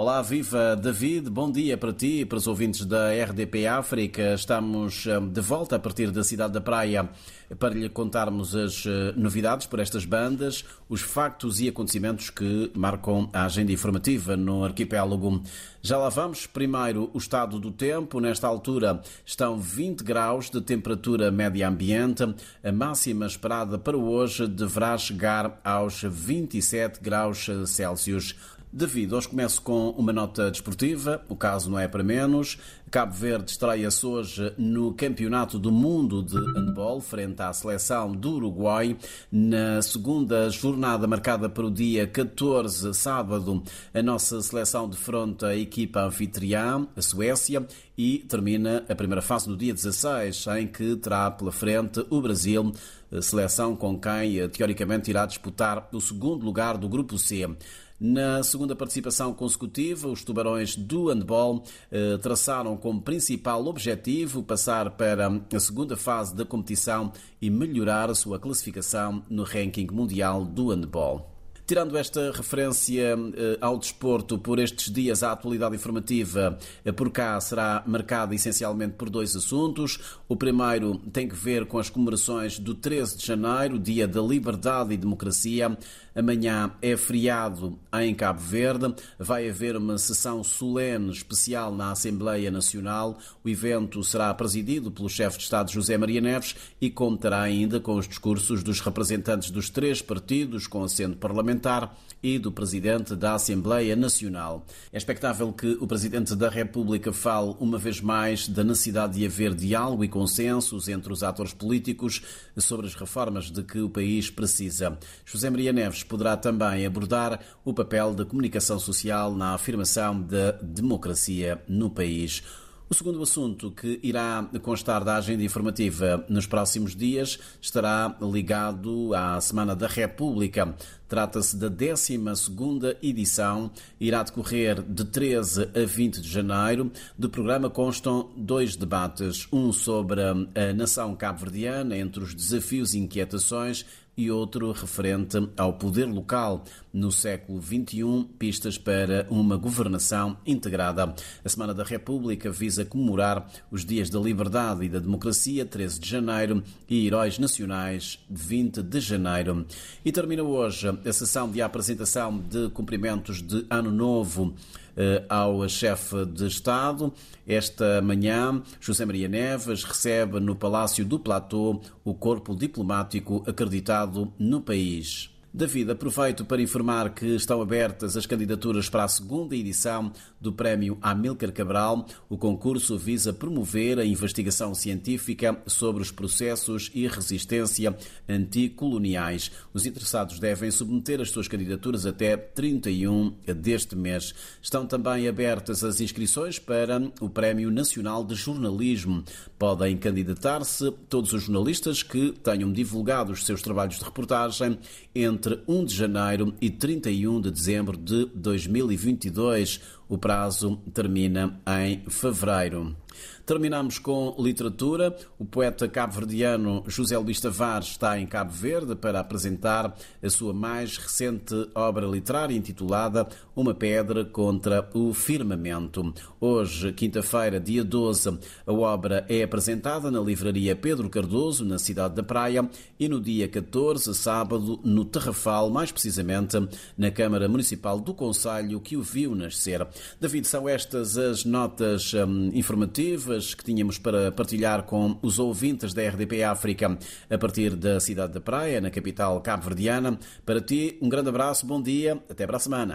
Olá, viva David, bom dia para ti e para os ouvintes da RDP África. Estamos hum, de volta a partir da cidade da Praia para lhe contarmos as eh, novidades por estas bandas, os factos e acontecimentos que marcam a agenda informativa no arquipélago. Já lá vamos. Primeiro, o estado do tempo. Nesta altura estão 20 graus de temperatura média ambiente. A máxima esperada para hoje deverá chegar aos 27 graus Celsius. David, hoje começo com uma nota desportiva, o caso não é para menos. Cabo Verde estreia-se hoje no Campeonato do Mundo de Handball, frente à seleção do Uruguai, na segunda jornada marcada para o dia 14, sábado. A nossa seleção defronta a equipa anfitriã, a Suécia, e termina a primeira fase no dia 16, em que terá pela frente o Brasil, seleção com quem teoricamente irá disputar o segundo lugar do Grupo C. Na segunda participação consecutiva, os tubarões do handball eh, traçaram como principal objetivo passar para a segunda fase da competição e melhorar a sua classificação no ranking mundial do handball. Tirando esta referência eh, ao desporto por estes dias, a atualidade informativa eh, por cá será marcada essencialmente por dois assuntos. O primeiro tem que ver com as comemorações do 13 de janeiro, Dia da Liberdade e Democracia. Amanhã é feriado em Cabo Verde. Vai haver uma sessão solene especial na Assembleia Nacional. O evento será presidido pelo chefe de Estado José Maria Neves e contará ainda com os discursos dos representantes dos três partidos com assento parlamentar e do presidente da Assembleia Nacional. É expectável que o presidente da República fale uma vez mais da necessidade de haver diálogo e consensos entre os atores políticos sobre as reformas de que o país precisa. José Maria Neves poderá também abordar o papel da comunicação social na afirmação da democracia no país. O segundo assunto que irá constar da agenda informativa nos próximos dias estará ligado à Semana da República. Trata-se da 12 edição, irá decorrer de 13 a 20 de janeiro. Do programa constam dois debates, um sobre a nação cabo-verdiana, entre os desafios e inquietações, e outro referente ao poder local no século XXI, pistas para uma governação integrada. A Semana da República visa comemorar os dias da liberdade e da democracia, 13 de janeiro, e heróis nacionais, 20 de janeiro. E termina hoje a sessão de apresentação de cumprimentos de Ano Novo eh, ao chefe de Estado. Esta manhã, José Maria Neves recebe no Palácio do Platô o corpo diplomático acreditado no país. David, aproveito para informar que estão abertas as candidaturas para a segunda edição do Prémio Amílcar Cabral. O concurso visa promover a investigação científica sobre os processos e resistência anticoloniais. Os interessados devem submeter as suas candidaturas até 31 deste mês. Estão também abertas as inscrições para o Prémio Nacional de Jornalismo. Podem candidatar-se todos os jornalistas que tenham divulgado os seus trabalhos de reportagem entre entre 1 de janeiro e 31 de dezembro de 2022. O prazo termina em fevereiro. Terminamos com literatura. O poeta cabo-verdiano José Luís Tavares está em Cabo Verde para apresentar a sua mais recente obra literária intitulada Uma Pedra contra o Firmamento. Hoje, quinta-feira, dia 12, a obra é apresentada na livraria Pedro Cardoso, na cidade da Praia, e no dia 14, sábado, no Terrafal, mais precisamente na Câmara Municipal do Conselho que o viu nascer. David, são estas as notas hum, informativas que tínhamos para partilhar com os ouvintes da RDP África a partir da cidade da Praia, na capital cabo-verdiana. Para ti, um grande abraço, bom dia, até para a semana.